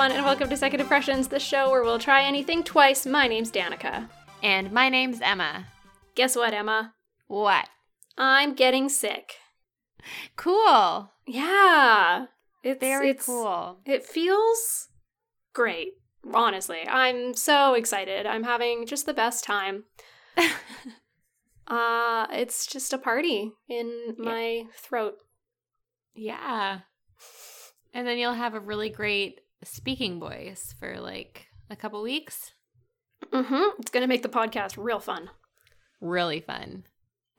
everyone, and welcome to Second Impressions, the show where we'll try anything twice. My name's Danica. And my name's Emma. Guess what, Emma? What? I'm getting sick. Cool. Yeah. It's Very it's, cool. It feels great. Honestly, I'm so excited. I'm having just the best time. uh, it's just a party in Yeah. my throat. yeah. And then you'll have a really great speaking voice for like a couple weeks. Mm-hmm. It's gonna make the podcast real fun. Really fun.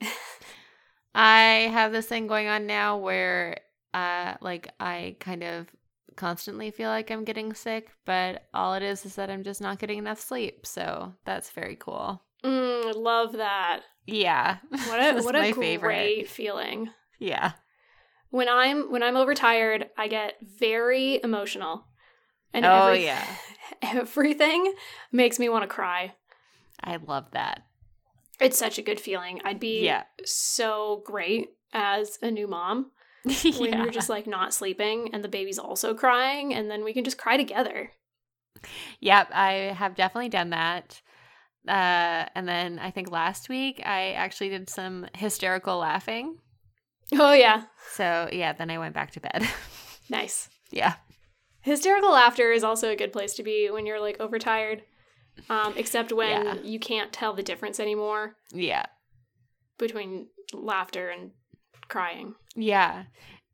I have this thing going on now where uh like I kind of constantly feel like I'm getting sick, but all it is is that I'm just not getting enough sleep. So that's very cool. Mm, I love that. Yeah. What a what a my great favorite. feeling. Yeah. When I'm when I'm overtired, I get very emotional. And Oh, every- yeah. everything makes me want to cry. I love that. It's such a good feeling. I'd be Yeah. so great as a new mom when yeah. you're just like not sleeping and the baby's also crying and then we can just cry together. Yep, I have definitely done that. Uh, and then I think last week I actually did some hysterical laughing. Oh yeah. So yeah, then I went back to bed. Nice. yeah. Hysterical laughter is also a good place to be when you're like overtired. Um, except when Yeah. you can't tell the difference anymore Yeah. between laughter and crying. Yeah.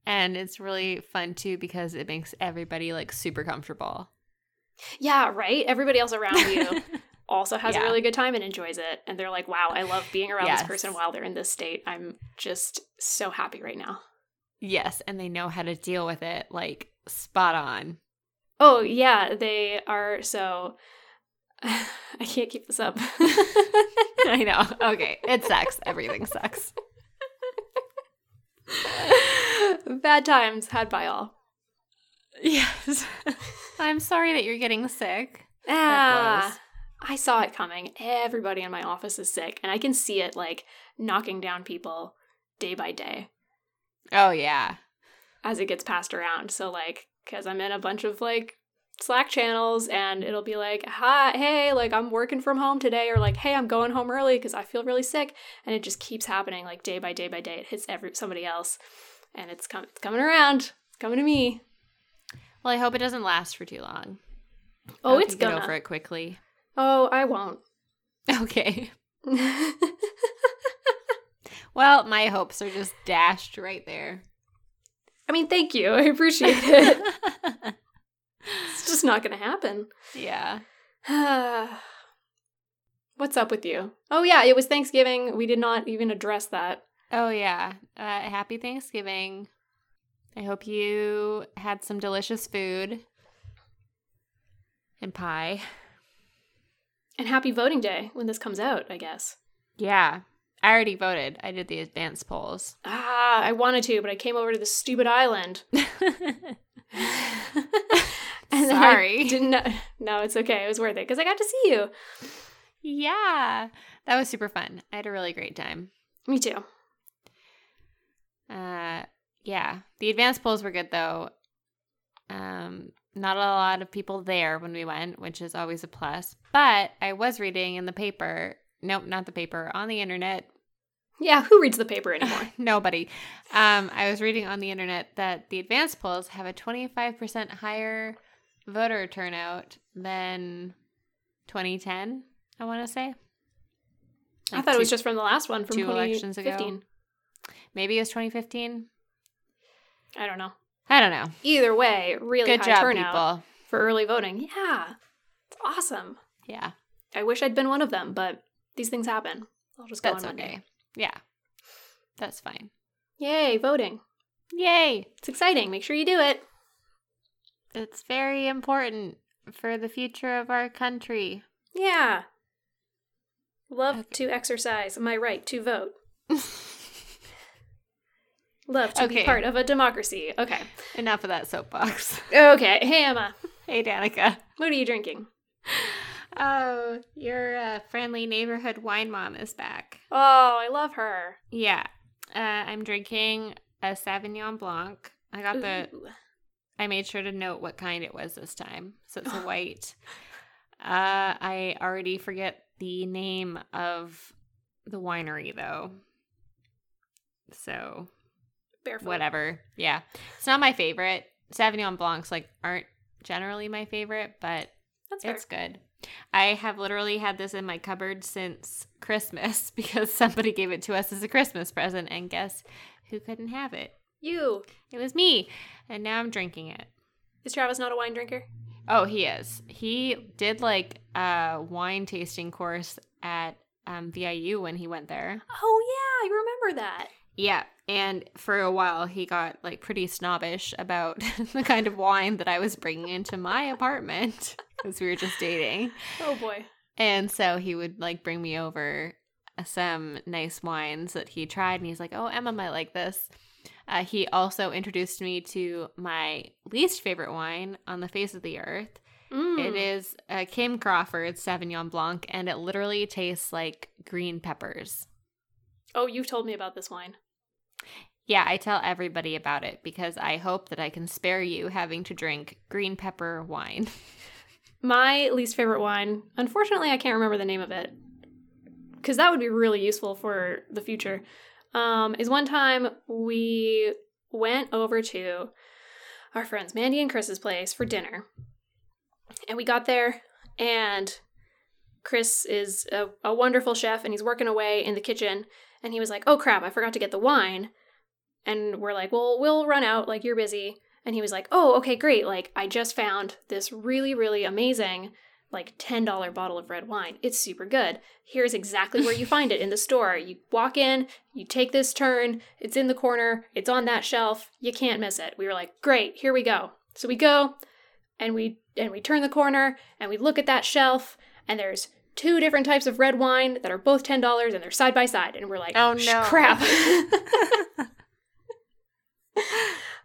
And it's really fun too because it makes everybody like super comfortable. Yeah, right? Everybody else around you also has a really good time and enjoys it. And they're like, wow, I love being around Yes. this person while they're in this state. I'm just so happy right now. Yes, and they know how to deal with it like spot on. Oh, yeah, they are so. I can't keep this up. I know. Okay. It sucks. Everything sucks. Bad times had by all. Yes. I'm sorry that you're getting sick. Ah. I saw it coming. Everybody in my office is sick, and I can see it like knocking down people day by day Oh yeah. as it gets passed around. So, like, because I'm in a bunch of like Slack channels, and it'll be like, "Hi, hey, like I'm working from home today," or like, "Hey, I'm going home early because I feel really sick," and it just keeps happening like day by day by day. It hits every somebody else, and it's com- it's coming around. It's coming to me. Well, I hope it doesn't last for too long. Oh, it's gonna. over it quickly. Oh, I won't. Okay. Well, my hopes are just dashed right there. I mean, thank you. I appreciate it. it's just not going to happen. yeah. What's up with you? Oh, yeah, it was Thanksgiving. We did not even address that. Oh yeah. Uh, happy Thanksgiving. I hope you had some delicious food and pie. And happy voting day when this comes out, I guess. Yeah. I already voted. I did the advance polls. Ah, I wanted to, but I came over to this stupid island. and then I Sorry. didn't know. No, it's okay. It was worth it because I got to see you. yeah. That was super fun. I had a really great time. Me too. Uh, yeah, the advanced polls were good though. Um, not a lot of people there when we went, which is always a plus. But I was reading in the paper. Nope, not the paper. On the internet, Yeah, who reads the paper anymore? nobody. Um, I was reading on the internet that the advanced polls have a twenty five percent higher voter turnout than 2010. I want to say. I Like thought it was just from the last one from two elections 2015. ago. maybe it was 2015. I don't know. I don't know. Either way, really Good high job, turnout people. for early voting. Yeah, it's awesome. Yeah, I wish I'd been one of them, but these things happen. I'll just go that's on okay. Monday. Yeah, that's fine. Yay, voting. Yay! It's exciting. Make sure you do it. It's very important for the future of our country. Yeah. Love Okay. to exercise my right to vote. Love to be part of a democracy. Okay. Enough of that soapbox. Okay. Hey, Emma. hey, Danica. What are you drinking? Oh, your uh, friendly neighborhood wine mom is back. Oh, I love her. Yeah, uh, I'm drinking a Sauvignon Blanc. I got the Ooh. I made sure to note what kind it was this time. So it's a white. Uh, I already forget the name of the winery though. So Barefoot. whatever. Yeah. It's not my favorite. Sauvignon Blancs like aren't generally my favorite, but That's fair. it's good. I have literally had this in my cupboard since Christmas because somebody gave it to us as a Christmas present and guess who couldn't have it? You. It was me. And now I'm drinking it. Is Travis not a wine drinker? Oh, he is. He did like a wine tasting course at um, VIU when he went there. Oh yeah, I remember that. Yeah. And for a while, he got like pretty snobbish about the kind of wine that I was bringing into my apartment because we were just dating. Oh boy. And so he would like bring me over some nice wines that he tried. And he's like, oh, Emma might like this. Uh, he also introduced me to my least favorite wine on the face of the earth. Mm. It is uh, Kim Crawford's Sauvignon Blanc, and it literally tastes like green peppers. Oh, you've told me about this wine. Yeah, I tell everybody about it because I hope that I can spare you having to drink green pepper wine. My least favorite wine. Unfortunately, I can't remember the name of it because that would be really useful for the future. Um, is one time we went over to our friends Mandy and Chris's place for dinner, and we got there, and Chris is a, a wonderful chef, and he's working away in the kitchen, and he was like, "Oh crap, I forgot to get the wine," and we're like, "Well, we'll run out. Like you're busy." And he was like, "Oh, okay, great. Like I just found this really really amazing like $10 bottle of red wine. It's super good. Here's exactly where you find it in the store. You walk in, you take this turn, it's in the corner, it's on that shelf. You can't miss it." We were like, "Great, here we go." So we go and we and we turn the corner and we look at that shelf and there's two different types of red wine that are both $10 and they're side by side and we're like, Oh, no." crap."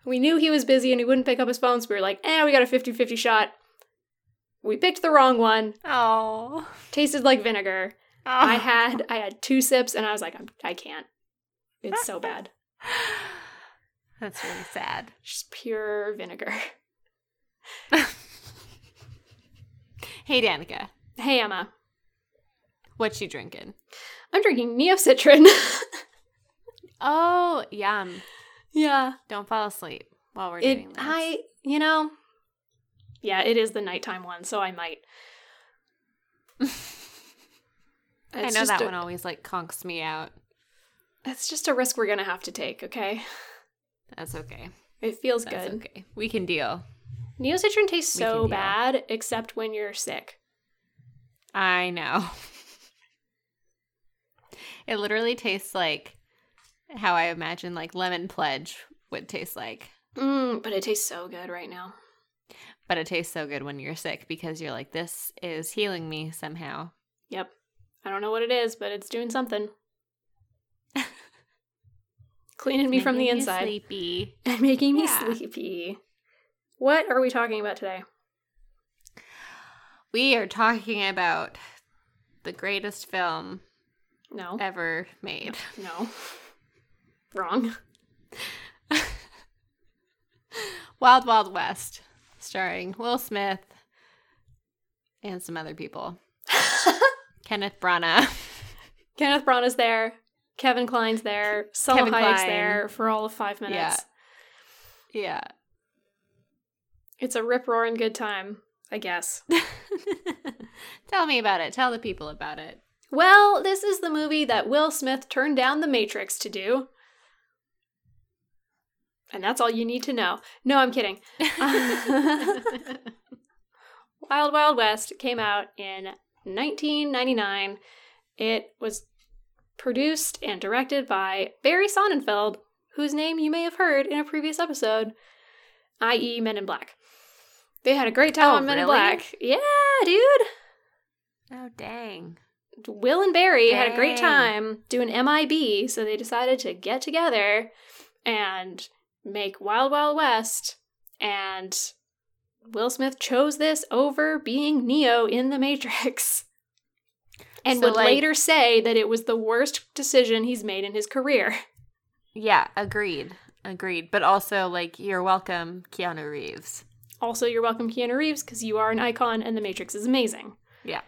We knew he was busy and he wouldn't pick up his phone, so we were like, eh, we got a 50 50 shot. We picked the wrong one. Oh. Tasted like vinegar. I had I had two sips and I was like, I'm, I can't. It's so bad. That's really sad. Just pure vinegar. Hey, Danica, Hey, Emma. what you drinking? I'm drinking Neocitran. Oh, yum. Yeah. Don't fall asleep while we're It, doing this. I, you know, yeah, it is the nighttime one, so I might. I know that a- one always like conks me out. It's just a risk we're gonna have to take, okay? That's okay. It feels That's good. okay. We can deal. Neocitran tastes We so bad, except when you're sick. I know. It literally tastes like how I imagine like lemon pledge would taste like. Mm, but it tastes so good right now. But it tastes so good when you're sick because you're like, this is healing me somehow. Yep. I don't know what it is, but it's doing something. Cleaning me from the Making me inside Sleepy. and making me Yeah. sleepy. What are we talking about today? We are talking about the greatest film No. ever made. No. Wrong. Wild Wild West, starring Will Smith and some other people. Kenneth Branagh. Kenneth Branagh's there. Kevin Kline's there. Salma Kevin Hayek's Kline. there for all of five minutes. Yeah. Yeah. It's a rip roaring good time, I guess. Tell me about it. Tell the people about it. Well, this is the movie that Will Smith turned down The Matrix to do. And that's all you need to know. No, I'm kidding. Wild Wild West came out in 1999. It was produced and directed by Barry Sonnenfeld, whose name you may have heard in a previous episode, i.e., Men in Black. They had a great time Oh, on Men in? Black. Yeah, dude. oh, dang. Will and Barry had a great time doing MIB, so they decided to get together and make Wild Wild West. And Will Smith chose this over being Neo in The Matrix. And So, would like- later say that it was the worst decision he's made in his career. Yeah, agreed. Agreed. But also, like, you're welcome, Keanu Reeves. Also, you're welcome, Keanu Reeves, because you are an icon and The Matrix is amazing. Yeah.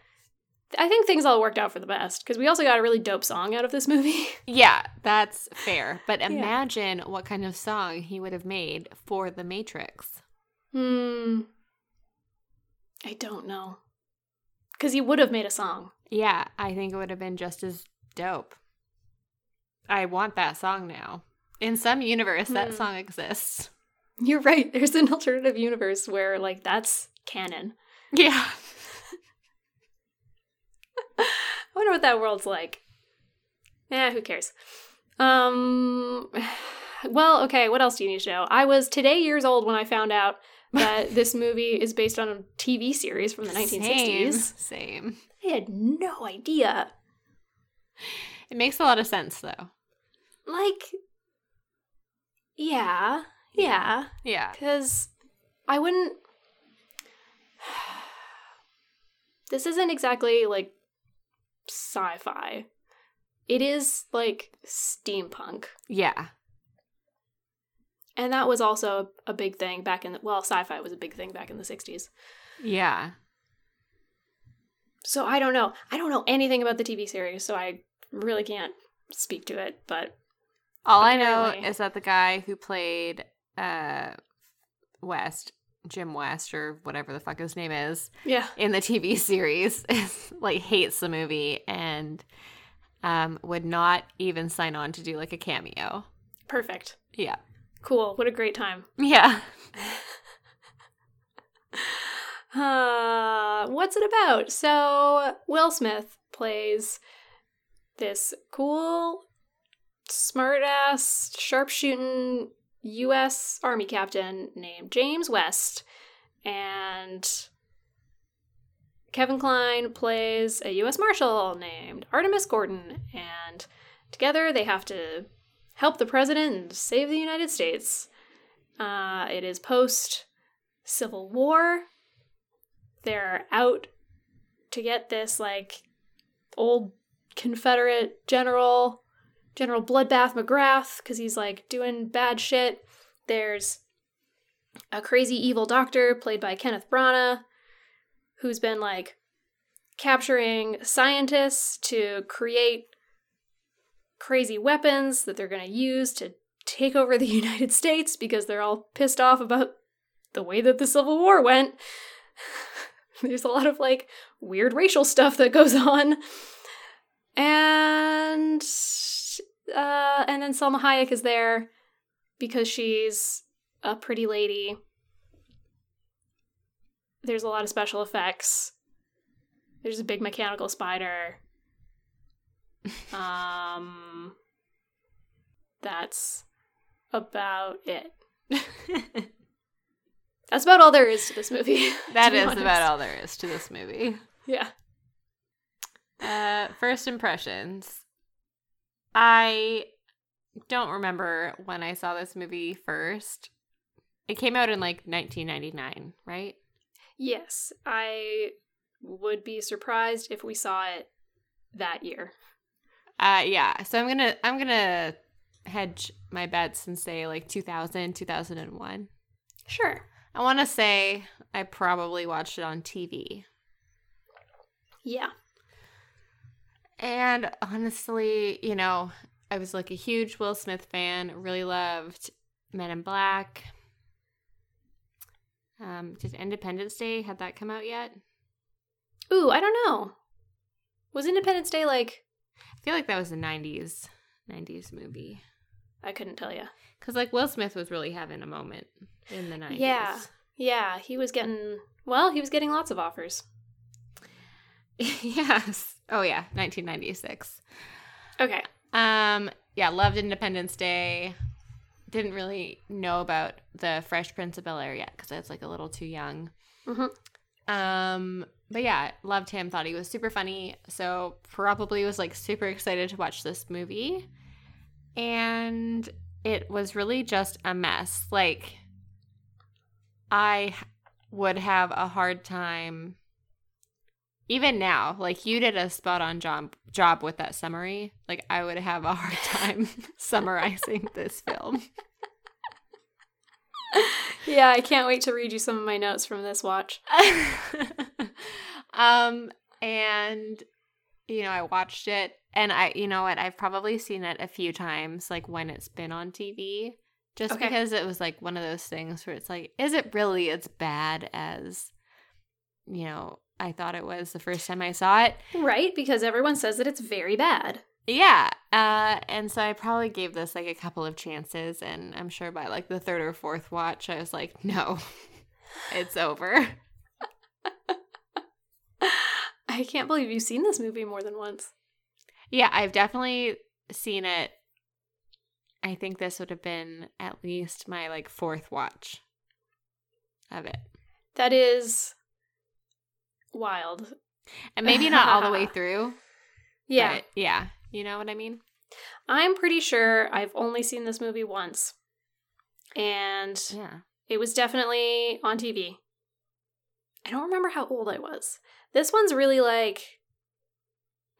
I think things all worked out for the best because we also got a really dope song out of this movie. Yeah, that's fair. But imagine what kind of song he would have made for The Matrix. Hmm. I don't know. Because he would have made a song. Yeah, I think it would have been just as dope. I want that song now. In some universe, that Hmm. song exists. You're right. There's an alternative universe where, like, that's canon. Yeah. I wonder what that world's like. Yeah, who cares? Um. Well, okay. What else do you need to know? I was today years old when I found out that this movie is based on a TV series from the 1960s. Same. Same. I had no idea. It makes a lot of sense, though. Like, yeah, yeah. Yeah. Because I wouldn't. This isn't exactly like sci fi. It is like steampunk. Yeah. And that was also a big thing back in the. Well, sci fi was a big thing back in the 60s. Yeah. So I don't know. I don't know anything about the TV series, so I really can't speak to it, but All I know is that the guy who played uh West, Jim West or whatever the fuck his name is, yeah. in the TV series is like hates the movie and um would not even sign on to do like a cameo. Perfect. Yeah. Cool. What a great time. Yeah. Uh, what's it about? So, Will Smith plays this cool, smart ass, sharpshooting U.S. Army captain named James West. And Kevin Kline plays a U.S. Marshal named Artemus Gordon. And together they have to help the president and save the United States. Uh, it is post Civil War they're out to get this like old Confederate general, General Bloodbath McGrath, because he's like doing bad shit. There's a crazy evil doctor played by Kenneth Branagh, who's been like capturing scientists to create crazy weapons that they're going to use to take over the United States because they're all pissed off about the way that the Civil War went. There's a lot of like weird racial stuff that goes on. And uh and then Salma Hayek is there because she's a pretty lady. There's a lot of special effects. There's a big mechanical spider. Um that's about it. That's about all there is to this movie. That is honest. about all there is to this movie. Yeah. Uh, first impressions. I don't remember when I saw this movie first. It came out in like 1999, right? Yes, I would be surprised if we saw it that year. Uh, yeah. So I'm gonna I'm gonna hedge my bets and say like 2000, 2001. Sure. I want to say I probably watched it on TV. Yeah. And honestly, you know, I was like a huge Will Smith fan, really loved Men in Black. Um, did Independence Day had that come out yet? Ooh, I don't know. Was Independence Day like I feel like that was a 90s 90s movie. I couldn't tell you. Cuz like Will Smith was really having a moment in the 90s. Yeah. Yeah, he was getting well, he was getting lots of offers. yes. Oh yeah, 1996. Okay. Um, yeah, loved Independence Day. Didn't really know about the Fresh Prince of Bel Air yet because I was like a little too young. Mhm. Um, but yeah, loved him. Thought he was super funny. So probably was like super excited to watch this movie. And it was really just a mess. Like, I would have a hard time even now like you did a spot on job job with that summary like i would have a hard time summarizing this film yeah, I can't wait to read you some of my notes from this watch. um, and you know, I watched it, and I, you know what, I've probably seen it a few times, like when it's been on TV, just Okay. because it was like one of those things where it's like, is it really as bad as, you know, I thought it was the first time I saw it? Right, because everyone says that it's very bad. Yeah. Uh, and so I probably gave this like a couple of chances, and I'm sure by like the third or fourth watch, I was like, no, it's over. I can't believe you've seen this movie more than once. Yeah, I've definitely seen it. I think this would have been at least my like fourth watch of it. That is wild. And maybe not all the way through. Yeah. yeah. You know what I mean? I'm pretty sure I've only seen this movie once. And Yeah. it was definitely on TV. I don't remember how old I was. This one's really like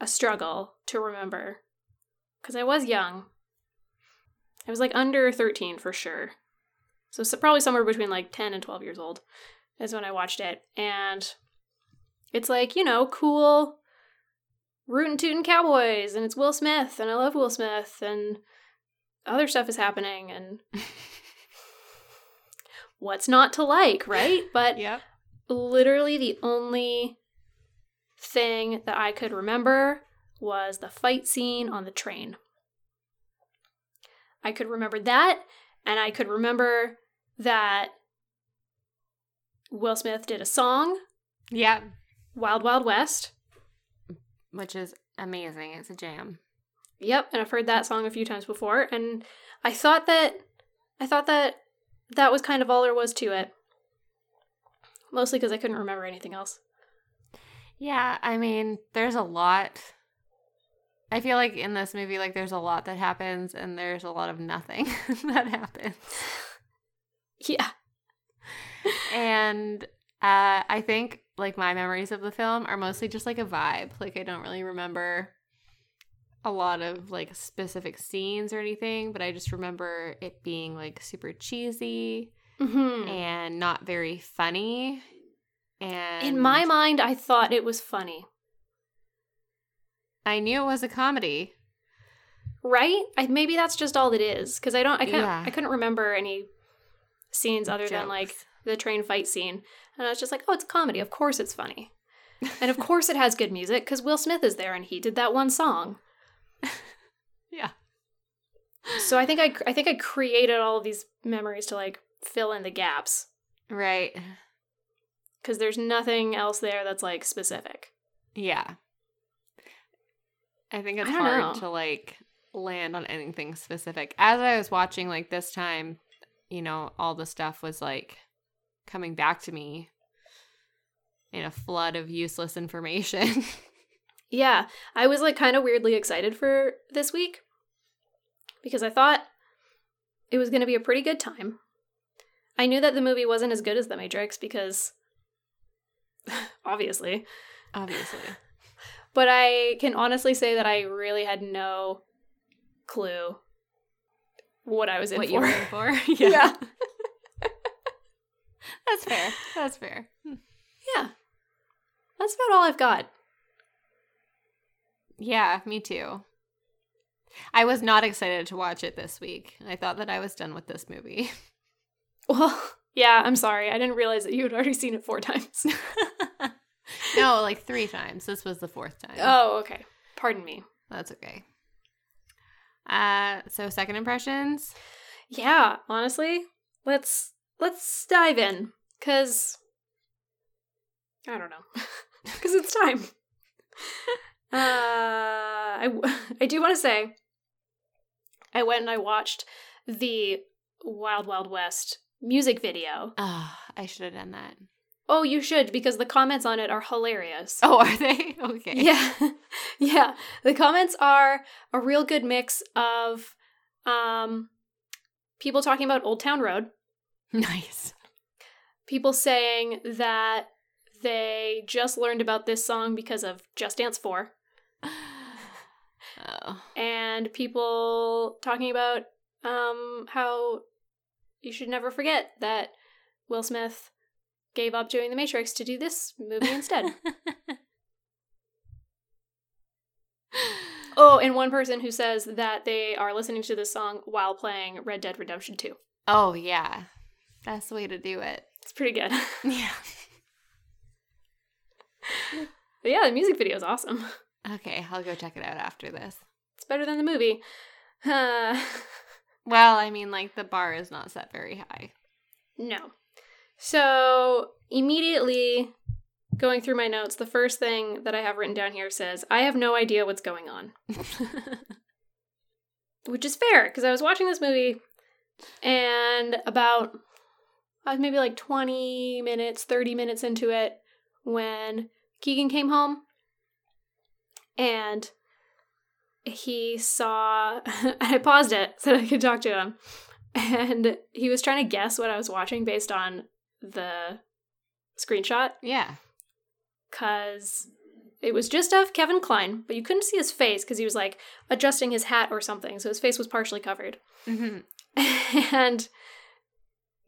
a struggle to remember because I was young. I was like under 13 for sure. So, so probably somewhere between like 10 and 12 years old is when I watched it. And it's like, you know, cool rootin' tootin' cowboys and it's Will Smith and I love Will Smith and other stuff is happening and what's not to like, right? But Yep. literally the only thing that I could remember was the fight scene on the train. I could remember that, and I could remember that Will Smith did a song, Yep. Wild Wild West. Which is amazing. It's a jam. Yep, and I've heard that song a few times before, and I thought that I thought that that was kind of all there was to it. Mostly because I couldn't remember anything else. Yeah, I mean, there's a lot. I feel like in this movie, like there's a lot that happens, and there's a lot of nothing that happens. Yeah. And uh, I think like my memories of the film are mostly just like a vibe. Like I don't really remember a lot of like specific scenes or anything, but I just remember it being like super cheesy hmm and not very funny. And In my mind, I thought it was funny. I knew it was a comedy. Right? I, maybe that's just all it is because I don't. I can't. Yeah. I couldn't remember any scenes other than like Jokes. The train fight scene, and I was just like, "Oh, it's a comedy. Of course, it's funny, and of course, it has good music because Will Smith is there and he did that one song." Yeah. So I think I. I think I created all of these memories to like fill in the gaps Right. because there's nothing else there that's like specific. Yeah. I think it's I hard know. to like land on anything specific. As I was watching like this time, you know, all the stuff was like coming back to me in a flood of useless information. Yeah, I was like kind of weirdly excited for this week because I thought it was going to be a pretty good time. I knew that the movie wasn't as good as The Matrix because obviously, Obviously. but I can honestly say that I really had no clue what I was in what for. you were in for. yeah. That's fair. That's fair. Yeah. That's about all I've got. Yeah, me too. I was not excited to watch it this week. I thought that I was done with this movie. Well, yeah, I'm sorry. I didn't realize that you had already seen it four times. no, like three times. This was the fourth time. oh, okay. Pardon me. That's okay. Uh, so second impressions. Yeah, honestly, let's let's dive in cuz I don't know. cuz it's time. Uh I I do want to say I went and I watched the Wild Wild West music video. Ah, I should have done that. Oh, you should because the comments on it are hilarious. Oh, are they? Okay. Yeah. yeah. The comments are a real good mix of um people talking about Old Town Road, Nice. people saying that they just learned about this song because of Just Dance 4, Oh. and people talking about um how you should never forget that Will Smith gave up doing The Matrix to do this movie instead. oh, and one person who says that they are listening to this song while playing Red Dead Redemption 2. oh yeah, that's the way to do it. It's pretty good. Yeah. but yeah, the music video is awesome. Okay, I'll go check it out after this. It's better than the movie. Uh, Well, I mean, like the bar is not set very high. no. So, immediately going through my notes, the first thing that I have written down here says, I have no idea what's going on. Which is fair, because I was watching this movie and about, I was maybe like 20 minutes, 30 minutes into it when Keegan came home and he saw, I paused it so that I could talk to him. And he was trying to guess what I was watching based on the screenshot yeah. because it was just of Kevin Kline, but you couldn't see his face because he was like adjusting his hat or something, so his face was partially covered. hmm and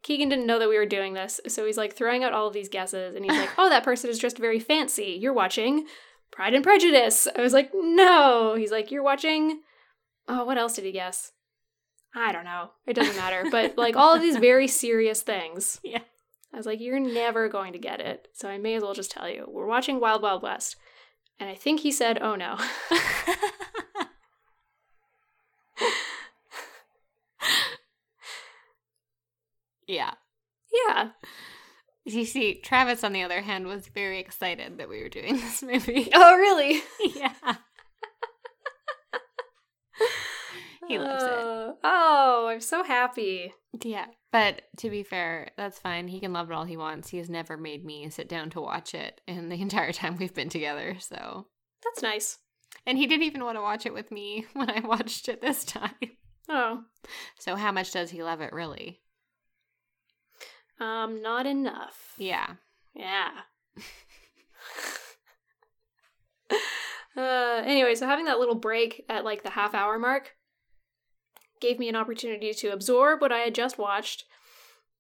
Keegan didn't know that we were doing this, so he's like throwing out all of these guesses, and he's like, "Oh, that person is dressed very fancy. You're watching Pride and Prejudice." I was like, "No." He's like, "You're watching." Oh, what else did he guess? I don't know. It doesn't matter. But like all of these very serious things. Yeah. I was like, you're never going to get it. So I may as well just tell you. We're watching Wild Wild West. And I think he said, oh no. yeah. yeah. You see, Travis, on the other hand, was very excited that we were doing this movie. Oh, really? yeah. He loves it. Uh, Oh, I'm so happy. Yeah. But to be fair, that's fine. He can love it all he wants. He has never made me sit down to watch it in the entire time we've been together. So, That's nice. and he didn't even want to watch it with me when I watched it this time. Oh, So, how much does he love it really? Um, not enough. Yeah. Yeah. uh, anyway, so having that little break at like the half hour mark gave me an opportunity to absorb what I had just watched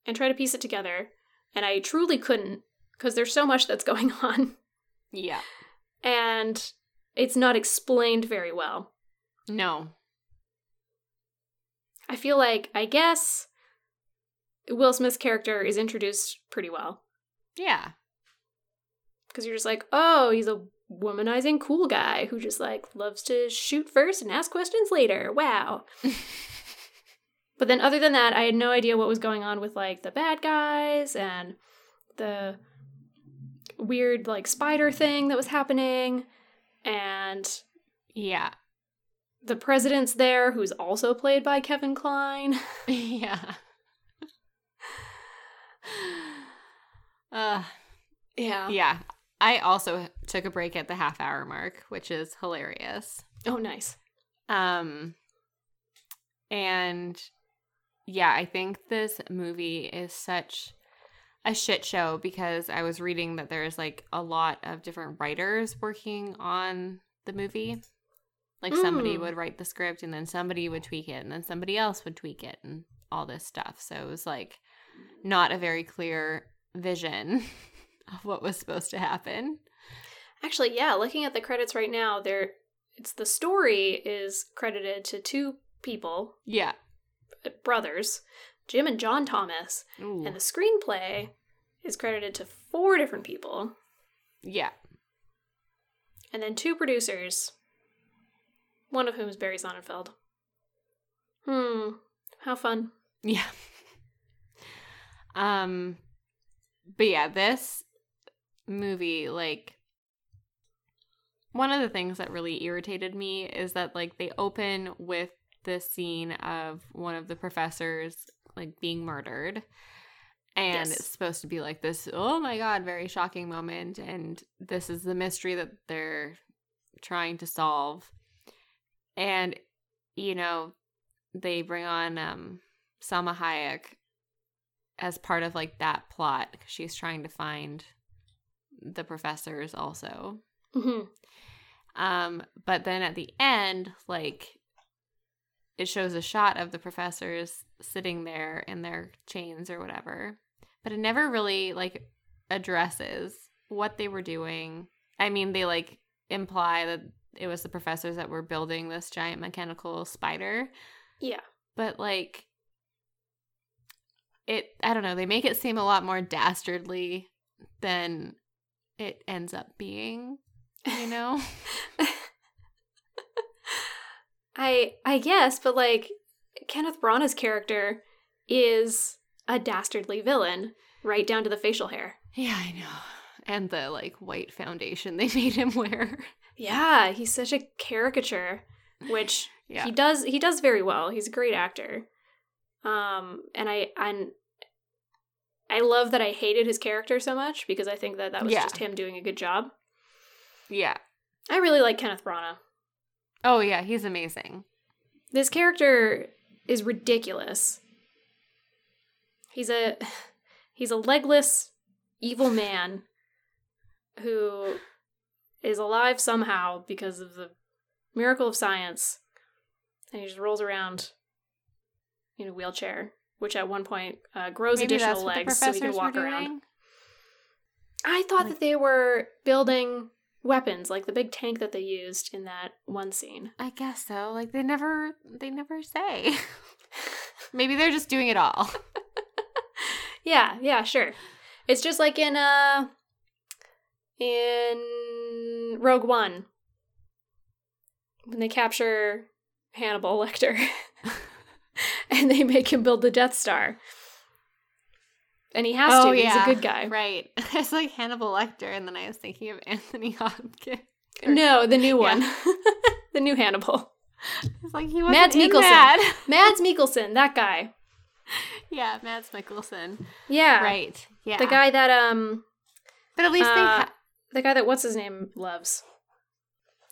and try to piece it together. And I truly couldn't because there's so much that's going on Yeah. and it's not explained very well. No. I feel like, I guess, Will Smith's character is introduced pretty well Yeah. because you're just like, oh, he's a womanizing cool guy who just like loves to shoot first and ask questions later. Wow. but then, other than that, I had no idea what was going on with like the bad guys and the weird like spider thing that was happening and Yeah. the president's there who's also played by Kevin Kline. yeah. Uh, Yeah. yeah. I also took a break at the half hour mark, which is hilarious. Oh, nice. Um and yeah, I think this movie is such a shit show because I was reading that there's like a lot of different writers working on the movie. Like somebody Mm. would write the script and then somebody would tweak it and then somebody else would tweak it and all this stuff. So it was like not a very clear vision of what was supposed to happen. Actually, yeah, looking at the credits right now, there it's the story is credited to two people, Yeah. uh, brothers, Jim and John Thomas, Ooh. and the screenplay is credited to four different people, yeah. and then two producers, one of whom is Barry Sonnenfeld. Hmm, how fun. Yeah. Um but yeah, this movie like one of the things that really irritated me is that like they open with this scene of one of the professors like being murdered. And Yes. it's supposed to be like this oh my god very shocking moment. And this is the mystery that they're trying to solve. And you know they bring on um Salma Hayek as part of like that plot 'cause she's trying to find the professors also hmm um but then at the end like it shows a shot of the professors sitting there in their chains or whatever. But it never really like addresses what they were doing. I mean, they like imply that it was the professors that were building this giant mechanical spider, Yeah. but like it I don't know, they make it seem a lot more dastardly than it ends up being, you know? I I guess, but like Kenneth Branagh's character is a dastardly villain, right down to the facial hair. yeah, I know. And the like white foundation they made him wear. Yeah, he's such a caricature, which Yeah. he does he does very well. He's a great actor. Um and I and I love that I hated his character so much because I think that that was Yeah. just him doing a good job. yeah. I really like Kenneth Branagh. Oh yeah, he's amazing. This character is ridiculous. He's a he's a legless evil man who is alive somehow because of the miracle of science. And he just rolls around in a wheelchair, which at one point uh, grows Maybe additional that's what the legs so he can walk around. I thought Like- that they were building weapons, like the big tank that they used in that one scene. I guess so. Like they never they never say. Maybe they're just doing it all. Yeah, yeah, sure. It's just like in uh in Rogue One when they capture Hannibal Lecter and they make him build the Death Star. And he has to. Yeah. He's a good guy. Oh, Right. It's like Hannibal Lecter, and then I was thinking of Anthony Hopkins. No, the new Yeah. one. the new Hannibal. It's like he was Mads Mikkelsen. that. Mads Mikkelsen, that guy. yeah, Mads Mikkelsen. Yeah. Right. Yeah. The guy that um But at least they uh, ha- the guy that what's his name loves.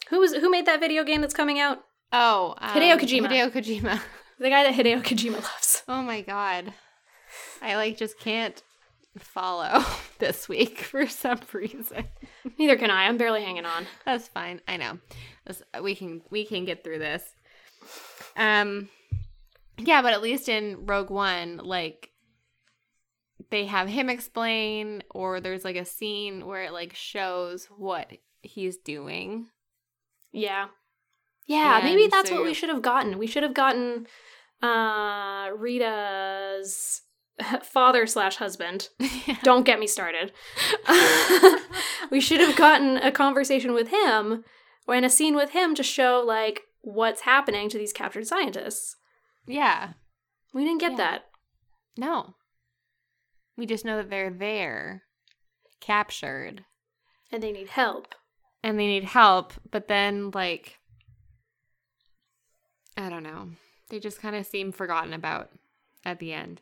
Who was who made that video game that's coming out? Oh, um, Hideo Kojima. Hideo Kojima. The guy that Hideo Kojima loves. Oh my god. I like just can't follow this week for some reason. Neither can I. I'm barely hanging on. That's fine. I know. We can we can get through this. Um yeah, but at least in Rogue One like they have him explain or there's like a scene where it like shows what he's doing. Yeah. Yeah, maybe that's so what we should have gotten. We should have gotten uh Rita's father slash husband. Don't get me started. we should have gotten a conversation with him or in a scene with him to show like what's happening to these captured scientists. yeah. We didn't get Yeah. that. No. We just know that they're there, captured, And they need help. and they need help, but then, like, I don't know. They just kind of seem forgotten about at the end.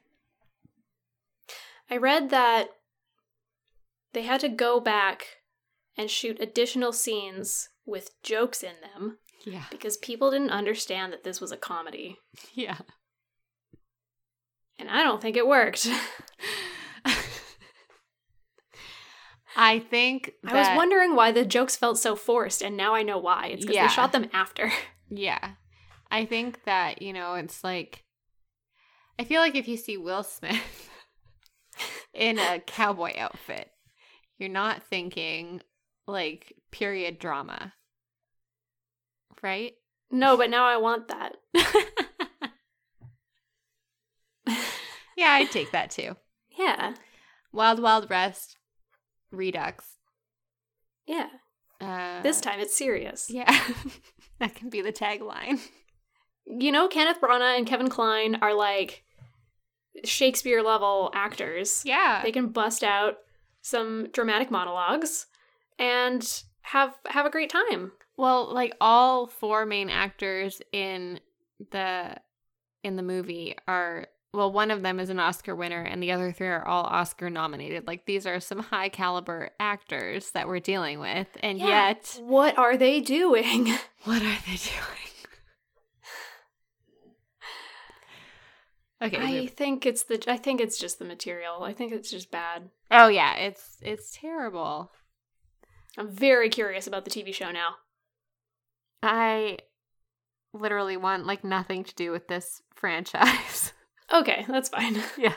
I read that they had to go back and shoot additional scenes with jokes in them Yeah. because people didn't understand that this was a comedy. Yeah. And I don't think it worked. I think I was wondering why the jokes felt so forced, and now I know why. It's because Yeah. they shot them after. Yeah. I think that, you know, it's like I feel like if you see Will Smith in a cowboy outfit, you're not thinking like period drama. Right? No, but now I want that. yeah, I'd take that too. Yeah. Wild Wild West Redux. Yeah. Uh, This time it's serious. Yeah. that can be the tagline. You know, Kenneth Branagh and Kevin Kline are like Shakespeare level actors. Yeah. They can bust out some dramatic monologues and have have a great time. Well, like all four main actors in the in the movie are well, one of them is an Oscar winner and the other three are all Oscar nominated. Like these are some high caliber actors that we're dealing with. And Yeah. yet What are they doing? what are they doing? Okay. I think it's the I think it's just the material. I think it's just bad. oh yeah, it's it's terrible. I'm very curious about the TV show now. I literally want like nothing to do with this franchise. Okay, that's fine. yeah.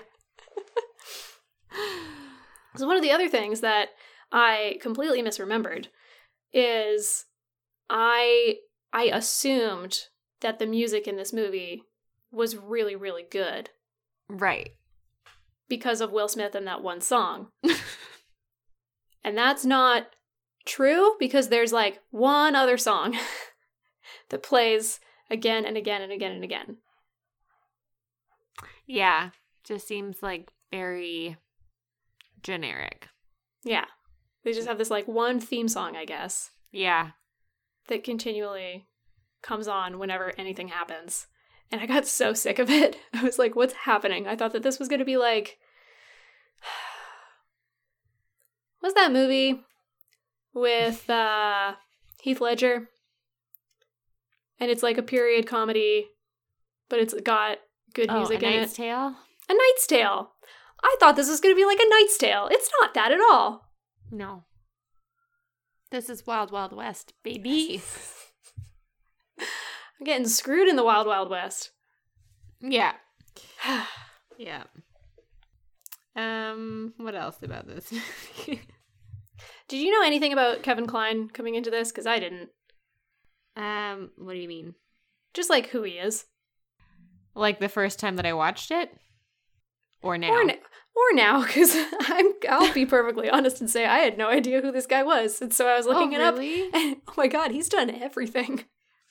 So one of the other things that I completely misremembered is I I assumed that the music in this movie was really really good Right. because of Will Smith and that one song. and that's not true because there's like one other song that plays again and again and again and again. Yeah. Just seems like very generic. Yeah. They just have this like one theme song, I guess, Yeah. that continually comes on whenever anything happens. And I got so sick of it. I was like, what's happening? I thought that this was going to be like. What's that movie with uh, Heath Ledger? And it's like a period comedy, but it's got good Oh, music a in Knight's it. Tale? A Knight's Tale. I thought this was going to be like a Knight's Tale. It's not that at all. No. This is Wild Wild West, baby. I'm getting screwed in the Wild Wild West. yeah. Yeah. Um, what else about this? Did you know anything about Kevin Kline coming into this? Because I didn't. um, what do you mean? Just like who he is. Like the first time that I watched it? Or now? Or, n- or now, because I'm. I'll be perfectly honest and say I had no idea who this guy was, and so I was looking oh, it up. And oh my god, he's done everything.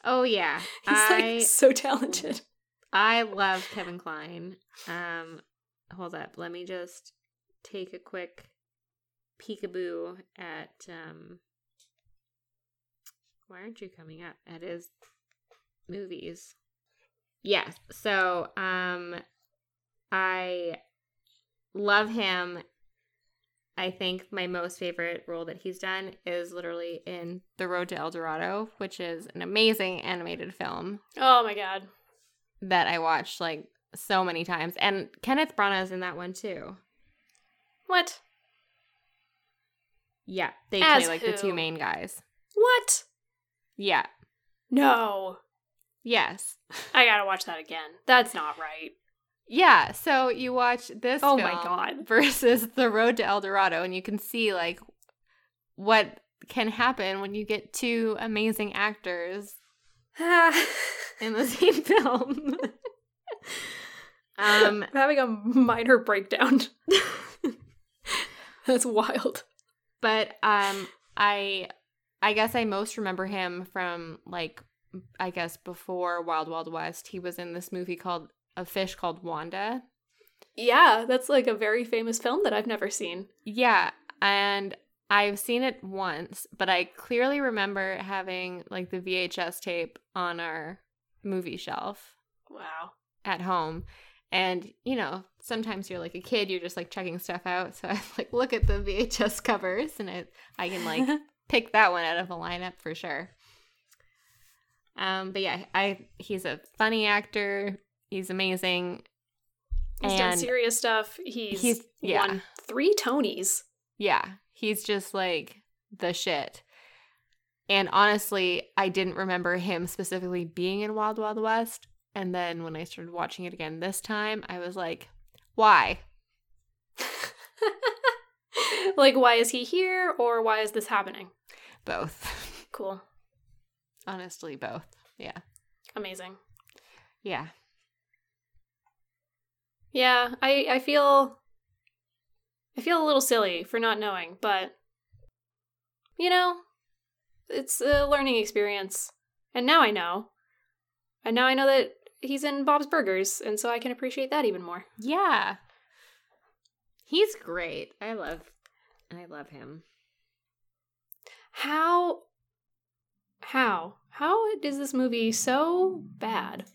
Oh yeah. He's I like so talented. I love Kevin Kline. Um hold up, let me just take a quick peekaboo at um why aren't you coming up at his movies? Yes. So um I love him. I think my most favorite role that he's done is literally in The Road to El Dorado, which is an amazing animated film Oh my god. that I watched like so many times. And Kenneth Branagh's in that one too. What? Yeah, they As play like the two main guys. What? Yeah. No. Yes. I gotta watch that again. That's not right. Yeah. So you watch this Oh my film God. versus The Road to El Dorado, and you can see like what can happen when you get two amazing actors in the same film. um, I'm having a minor breakdown. That's wild. but um, I, I guess I most remember him from like, I guess before Wild Wild West. He was in this movie called A Fish Called Wanda. Yeah, that's like a very famous film that I've never seen. Yeah, and I've seen it once, but I clearly remember having like the VHS tape on our movie shelf Wow. at home. And, you know, sometimes you're like a kid, you're just like checking stuff out. So I like look at the VHS covers and it, I can like pick that one out of the lineup for sure. Um, but yeah, I he's a funny actor. He's amazing. He's done serious stuff. He's, He's- yeah. won three Tonys. Yeah, he's just like the shit. And honestly, I didn't remember him specifically being in Wild Wild West. And then when I started watching it again this time, I was like, why? like, why is he here or why is this happening? Both. Cool. honestly, both. Yeah. Amazing. Yeah. Yeah, I, I feel I feel a little silly for not knowing, but you know, it's a learning experience. And now I know. And now I know that he's in Bob's Burgers, and so I can appreciate that even more. Yeah. He's great. I love I love him. How how how is this movie so bad?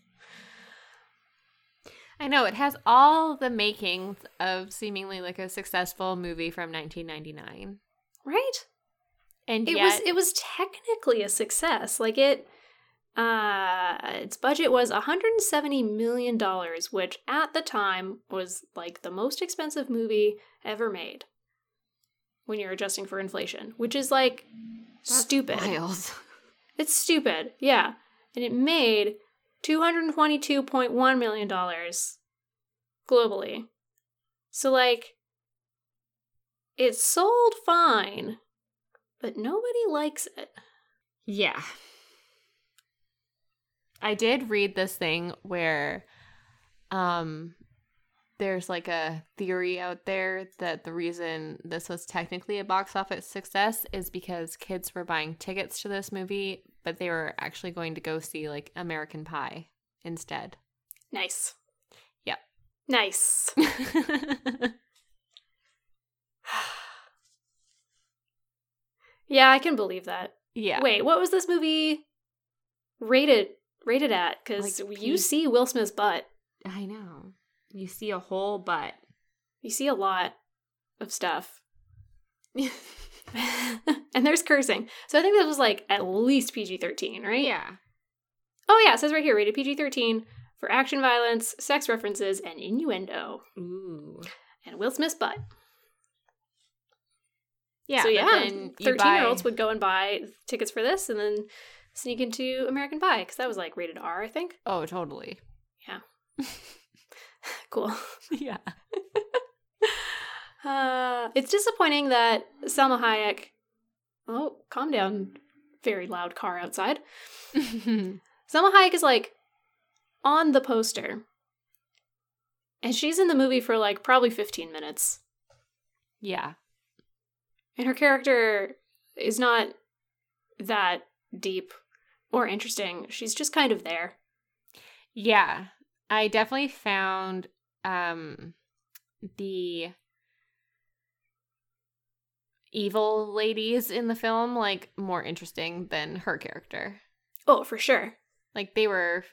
I know it has all the makings of seemingly like a successful movie from 1999. Right? And It yet was it was technically a success. Like it uh its budget was 170 million dollars, which at the time was like the most expensive movie ever made. When you're adjusting for inflation, which is like That's stupid. wild. It's stupid. Yeah. and it made $222.1 million globally. So, like, it sold fine, but nobody likes it. Yeah. I did read this thing where um there's like a theory out there that the reason this was technically a box office success is because kids were buying tickets to this movie, but they were actually going to go see like American Pie instead. Nice. Yep. Nice. yeah, I can believe that. yeah. Wait, what was this movie rated rated at? Because Like you see Will Smith's butt. I know. You see a whole butt. You see a lot of stuff. and there's cursing. So I think this was like at least PG 13, right? yeah. Oh, yeah, it says right here rated PG 13 for action violence, sex references, and innuendo. Ooh. And Will Smith's butt. Yeah. so, yeah, then you 13 year olds would go and buy tickets for this and then sneak into American Pie because that was like rated R, I think. Oh, totally. Yeah. cool. yeah. Uh, it's disappointing that Salma Hayek. Oh, calm down. Very loud car outside. Salma Hayek is like on the poster. And she's in the movie for like probably 15 minutes. yeah. And her character is not that deep or interesting. She's just kind of there. Yeah. I definitely found um the evil ladies in the film like more interesting than her character. Oh, for sure. Like they were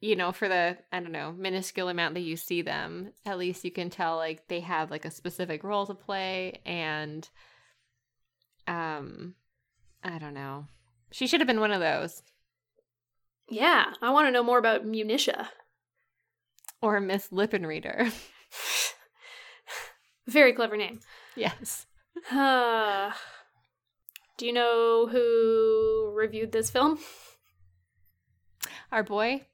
you know, for the I don't know, minuscule amount that you see them, at least you can tell like they have like a specific role to play and um I don't know. She should have been one of those. Yeah, I want to know more about Munitia. Or Miss Lippenreider. Very clever name. yes. Do you know who reviewed this film? Our boy?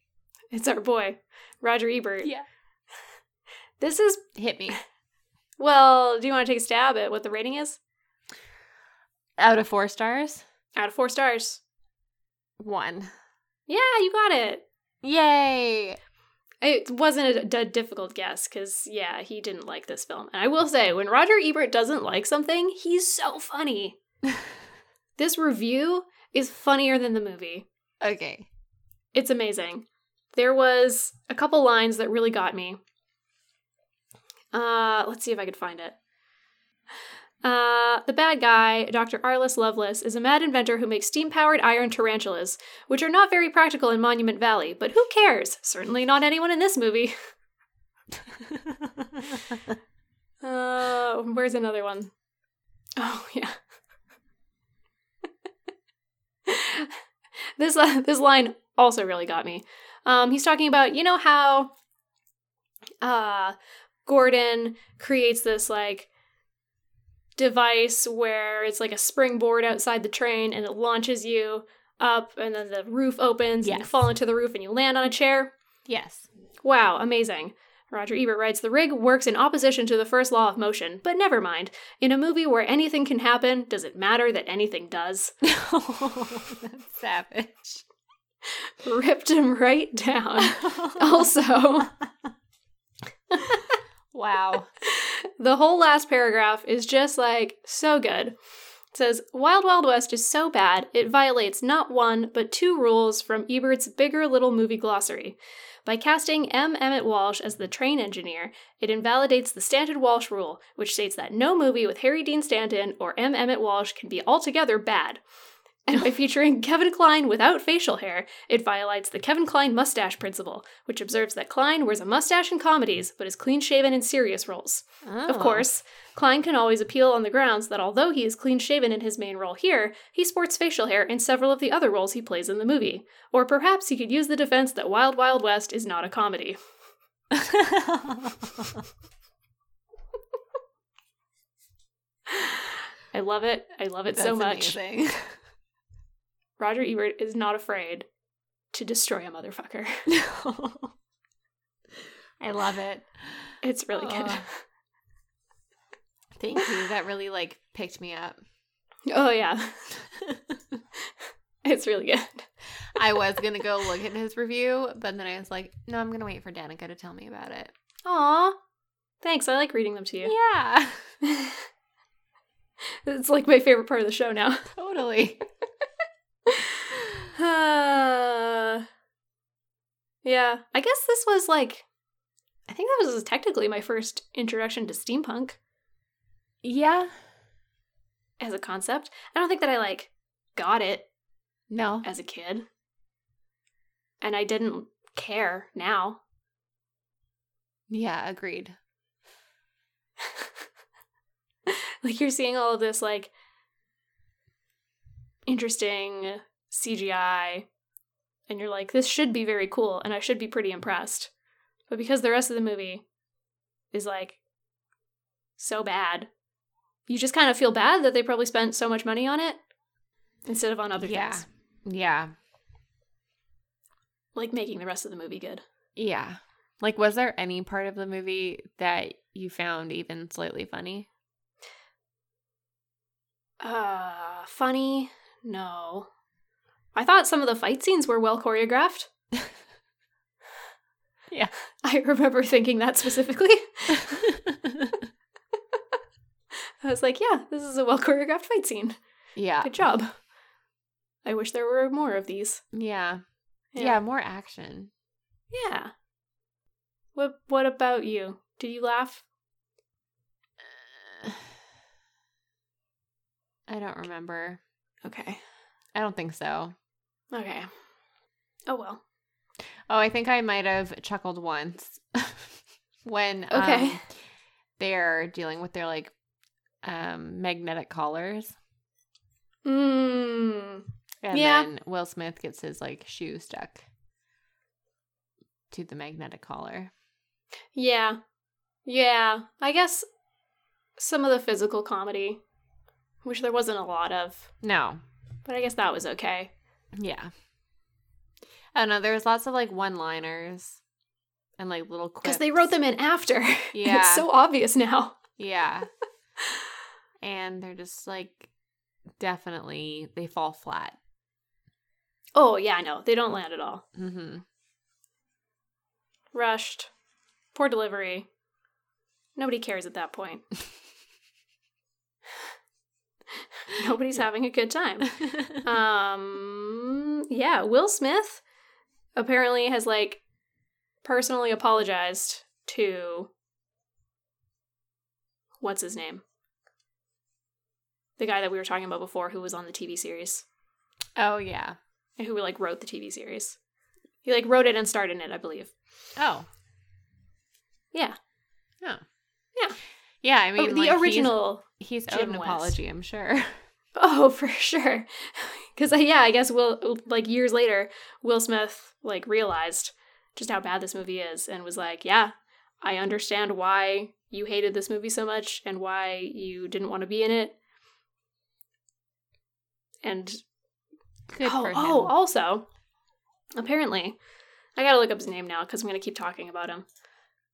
It's our boy, Roger Ebert. Yeah. This is, Hit me. well, do you want to take a stab at what the rating is? Out of four stars? Out of four stars. One. Yeah, you got it. Yay! It wasn't a, d- difficult guess because, yeah, he didn't like this film. And I will say, when Roger Ebert doesn't like something, he's so funny. this review is funnier than the movie. Okay. It's amazing. There was a couple lines that really got me. Uh, let's see if I could find it. Uh, the bad guy, Dr. Arliss Lovelace, is a mad inventor who makes steam powered iron tarantulas, which are not very practical in Monument Valley, but who cares? Certainly not anyone in this movie. Uh, where's another one? Oh, yeah. this uh, this line also really got me. Um, he's talking about you know how uh, Gordon creates this like device where it's like a springboard outside the train and it launches you up and then the roof opens and you fall into the roof and you land on a chair. yes. Wow, amazing. Roger Ebert writes The rig works in opposition to the first law of motion, but never mind. In a movie where anything can happen, does it matter that anything does? That's savage. Ripped him right down. Also, wow. the whole last paragraph is just like so good. It says Wild Wild West is so bad, it violates not one, but two rules from Ebert's bigger little movie glossary. By casting M. Emmett Walsh as the train engineer, it invalidates the Stanton Walsh rule, which states that no movie with Harry Dean Stanton or M. Emmett Walsh can be altogether bad. And by featuring Kevin Kline without facial hair, it violates the Kevin Kline mustache principle, which observes that Kline wears a mustache in comedies but is clean shaven in serious roles. Of Oh. course, Kline can always appeal on the grounds that although he is clean shaven in his main role here, he sports facial hair in several of the other roles he plays in the movie. Or perhaps he could use the defense that Wild Wild West is not a comedy. I love it. I love it so That's much. Roger Ebert is not afraid to destroy a motherfucker. I love it. It's really good. Oh. Thank you. That really like picked me up. Oh yeah. it's really good. I was gonna go look at his review, but then I was like, no, I'm gonna wait for Danica to tell me about it. Aw. Thanks. I like reading them to you. Yeah, it's like my favorite part of the show now. totally. Uh, yeah. I guess this was like I think that was technically my first introduction to steampunk Yeah. as a concept. I don't think that I like got it No. as a kid. And I didn't care now. Yeah, agreed. like you're seeing all of this like interesting CGI and you're like this should be very cool and I should be pretty impressed. But because the rest of the movie is like so bad, you just kind of feel bad that they probably spent so much money on it instead of on other Yeah. things, Yeah. like making the rest of the movie good. Yeah. Like, was there any part of the movie that you found even slightly funny? Uh, funny? No. I thought some of the fight scenes were well choreographed. Yeah. I remember thinking that specifically. I was like, yeah, this is a well choreographed fight scene. yeah. Good job. I wish there were more of these. Yeah. Yeah, more action. Yeah. What what about you? Did you laugh? I don't remember. Okay. I don't think so. Okay. Oh well. Oh, I think I might have chuckled once when Okay. um, they're dealing with their like um magnetic collars. Mmm. And Yeah. then Will Smith gets his like shoe stuck to the magnetic collar. Yeah. Yeah. I guess some of the physical comedy, which there wasn't a lot of, No. but I guess that was okay. Yeah. I don't know. There's lots of like one liners and like little Because they wrote them in after. Yeah. it's so obvious now. Yeah. and they're just like definitely they fall flat. Oh, yeah, I know. They don't land at all. Mm-hmm. Rushed. Poor delivery. Nobody cares at that point. Nobody's having a good time. Um, yeah, Will Smith apparently has like personally apologized to what's his name? The guy that we were talking about before who was on the TV series oh yeah. and who like wrote the TV series. He like wrote it and starred in it, I believe. Oh. Yeah. Oh. Yeah. Yeah, I Oh, mean the like, original he's, Jim owed an West. apology, I'm sure. Oh, for sure. Because yeah, I guess Will like years later, Will Smith like realized just how bad this movie is, and was like, "Yeah, I understand why you hated this movie so much, and why you didn't want to be in it." And Good oh, for him. oh, also, apparently, I gotta look up his name now because I'm gonna keep talking about him.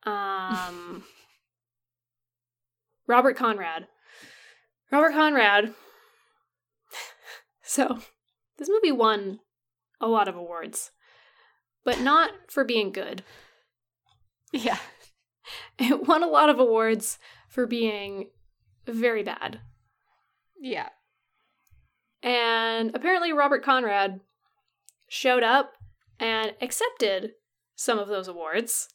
Um, Robert Conrad. Robert Conrad. So, this movie won a lot of awards, but not for being good. yeah. It won a lot of awards for being very bad. Yeah. And apparently, Robert Conrad showed up and accepted some of those awards.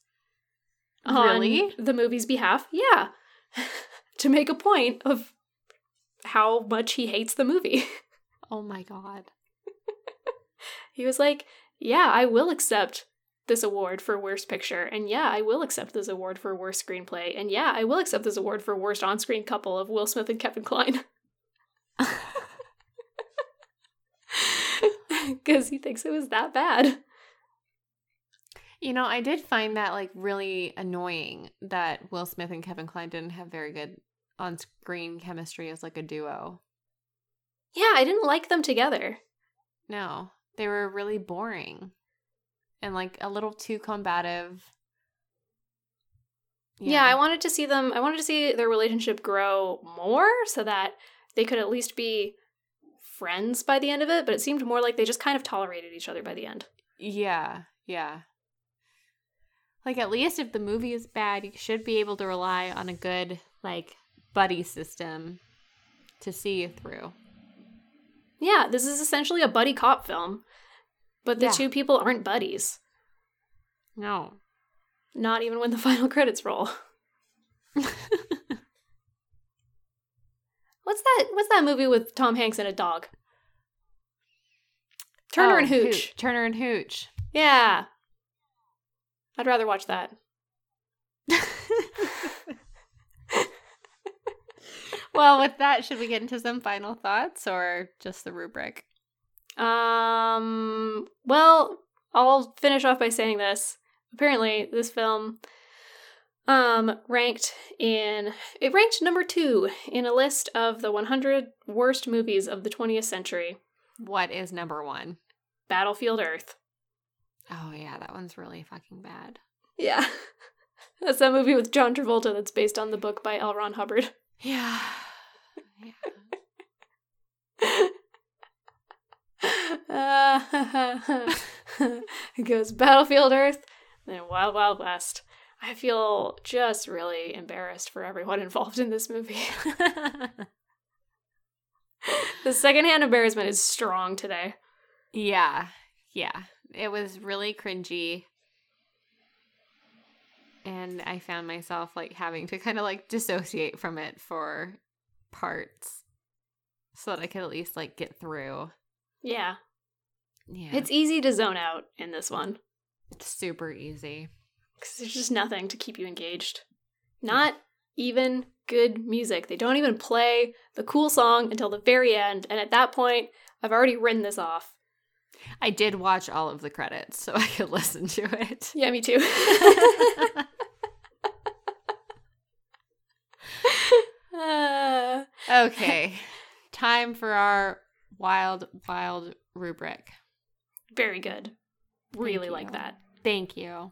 on the movie's behalf. Yeah. to make a point of how much he hates the movie. Oh my god. he was like, Yeah, I will accept this award for worst picture. And yeah, I will accept this award for worst screenplay. And yeah, I will accept this award for worst on screen couple of Will Smith and Kevin Kline. Because he thinks it was that bad. You know, I did find that like really annoying that Will Smith and Kevin Kline didn't have very good on screen chemistry as like a duo. Yeah, I didn't like them together. No, they were really boring. and like a little too combative. Yeah. I wanted to see them, I wanted to see their relationship grow more so that they could at least be friends by the end of it, but it seemed more like they just kind of tolerated each other by the end. Yeah, yeah. Like at least if the movie is bad, you should be able to rely on a good like buddy system to see you through. Yeah, this is essentially a buddy cop film, but the Yeah. two people aren't buddies. No. Not even when the final credits roll. What's that? What's that movie with Tom Hanks and a dog? Turner Oh, and Hooch. Turner and Hooch. Yeah. I'd rather watch that. well, with that, should we get into some final thoughts or just the rubric? Um. Well, I'll finish off by saying this. Apparently, this film um ranked in it ranked number 2 in a list of the 100 worst movies of the 20th century. What is number one? Battlefield Earth. Oh yeah, that one's really fucking bad. Yeah. That's that movie with John Travolta that's based on the book by L. Ron Hubbard. Yeah. yeah. Uh, it goes Battlefield Earth, then Wild Wild West. I feel just really embarrassed for everyone involved in this movie. the secondhand embarrassment is strong today. yeah. Yeah. It was really cringy. And I found myself like having to kind of like dissociate from it for parts so that I could at least like get through. Yeah. Yeah. It's easy to zone out in this one It's super easy. because there's just nothing to keep you engaged. Mm. Not even good music. They don't even play the cool song until the very end. And at that point, I've already written this off. I did watch all of the credits so I could listen to it. Yeah, me too. Uh, okay. Time for our wild, wild rubric. very good. Really like that. Thank you.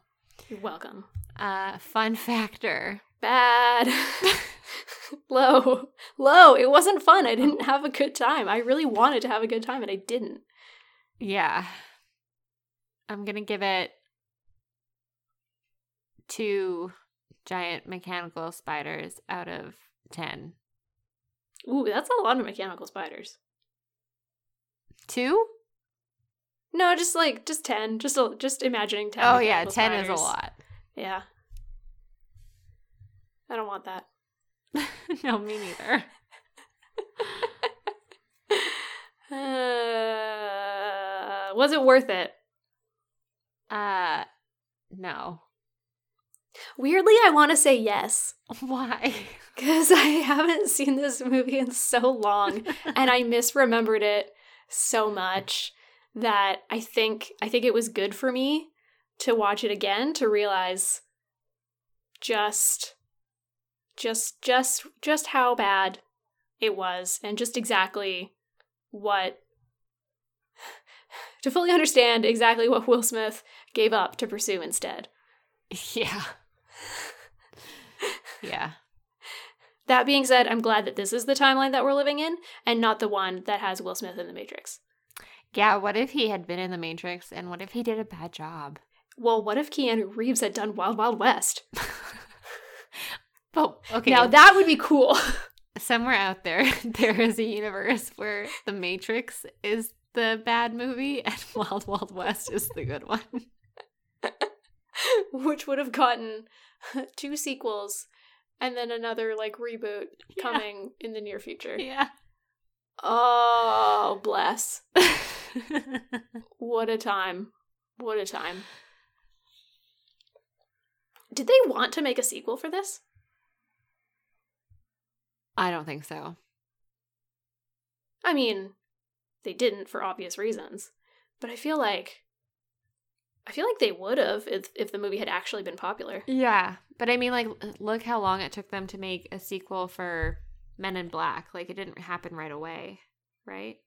You're welcome. Uh, fun factor. Bad. Low. Low. It wasn't fun. I didn't have a good time. I really wanted to have a good time and I didn't. Yeah. I'm going to give it two giant mechanical spiders out of 10. Ooh, that's a lot of mechanical spiders. Two? No, just like just 10. Just a, just imagining 10. Oh, yeah. 10 mechanical is a lot. Yeah. I don't want that. no, me neither. Uh, was it worth it? Uh, no. Weirdly, I want to say yes. Why? Because I haven't seen this movie in so long and I misremembered it so much that I think I think it was good for me to watch it again to realize just just just just how bad it was and just exactly what to fully understand exactly what Will Smith gave up to pursue instead. yeah. Yeah. That being said, I'm glad that this is the timeline that we're living in and not the one that has Will Smith in the Matrix. Yeah, what if he had been in the Matrix and what if he did a bad job? Well, what if Keanu Reeves had done Wild Wild West? But okay, Now that would be cool. somewhere out there there is a universe where the Matrix is the bad movie and Wild Wild West is the good one. Which would have gotten two sequels and then another like reboot Yeah. coming in the near future. Yeah. Oh, bless. What a time. What a time. Did they want to make a sequel for this? I don't think so. I mean, they didn't for obvious reasons, but I feel like I feel like they would have if if the movie had actually been popular. Yeah, but I mean like look how long it took them to make a sequel for Men in Black. Like it didn't happen right away, right?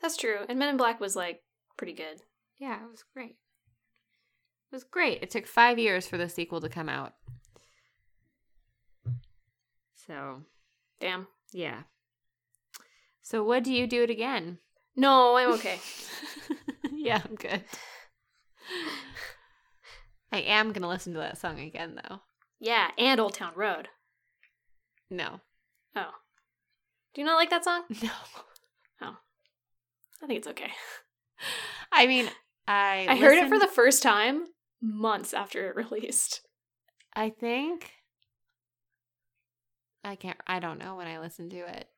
That's true. And Men in Black was like pretty good. Yeah, it was great. It was great. It took five years for the sequel to come out. So, Damn. yeah. So, would do you do it again? No, I'm okay. yeah, I'm good. I am going to listen to that song again, though. yeah, and Old Town Road. No. Oh. Do you not like that song? No. Oh. I think it's okay. I mean, I I heard it for the first time months after it released. I think I can't I don't know when I listened to it.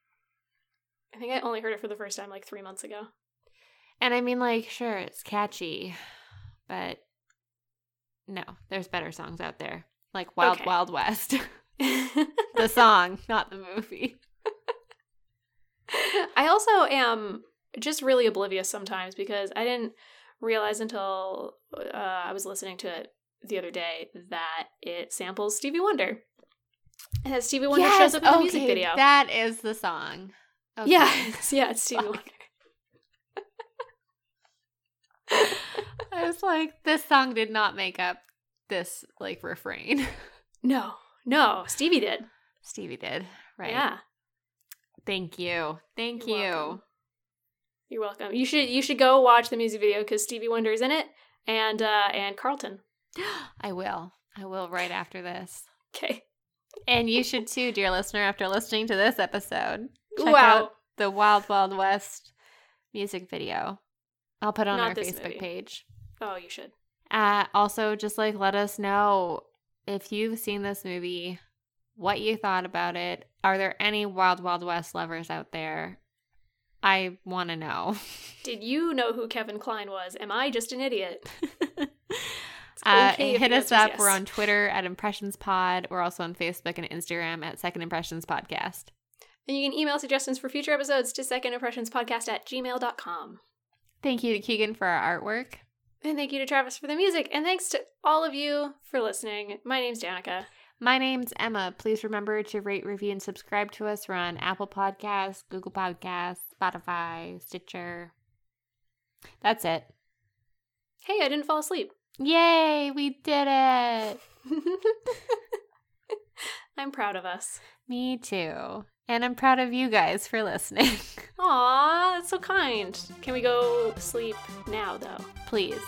I think I only heard it for the first time like three months ago. And I mean like sure it's catchy, but no, there's better songs out there. Like Wild Okay. Wild West. the song, not the movie. I also am just really oblivious sometimes because I didn't realize until uh, I was listening to it the other day that it samples Stevie Wonder. And that Stevie Wonder shows up in the music video. That is the song. Okay. Yeah, yeah, it's Stevie Fuck. Wonder. I was like, this song did not make up this like refrain. No, no, Stevie did. Stevie did, right? Yeah, Thank you. Thank You're you. welcome. you're welcome. You should you should go watch the music video because Stevie Wonder is in it, and uh and Carlton. I will. I will right after this. Okay. And you should too, dear listener, after listening to this episode. Check wow. out the Wild Wild West music video. I'll put it on Not our Facebook movie. page. Oh, you should. Uh, also, just like let us know if you've seen this movie, what you thought about it. Are there any Wild Wild West lovers out there? I want to know. Did you know who Kevin Kline was? Am I just an idiot? Uh, okay hit us up. yes. We're on Twitter at Impressions Pod. We're also on Facebook and Instagram at Second Impressions Podcast. And you can email suggestions for future episodes to secondimpressionspodcast at gmail.com. Thank you to Keegan for our artwork. And thank you to Travis for the music. And thanks to all of you for listening. My name's Danica. My name's Emma. Please remember to rate, review, and subscribe to us. We're on Apple Podcasts, Google Podcasts, Spotify, Stitcher. That's it. Hey, I didn't fall asleep. Yay, we did it. I'm proud of us. Me too. And I'm proud of you guys for listening. Aw, that's so kind. Can we go sleep now, though? Please.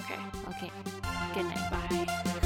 Okay, Okay. Good night. bye.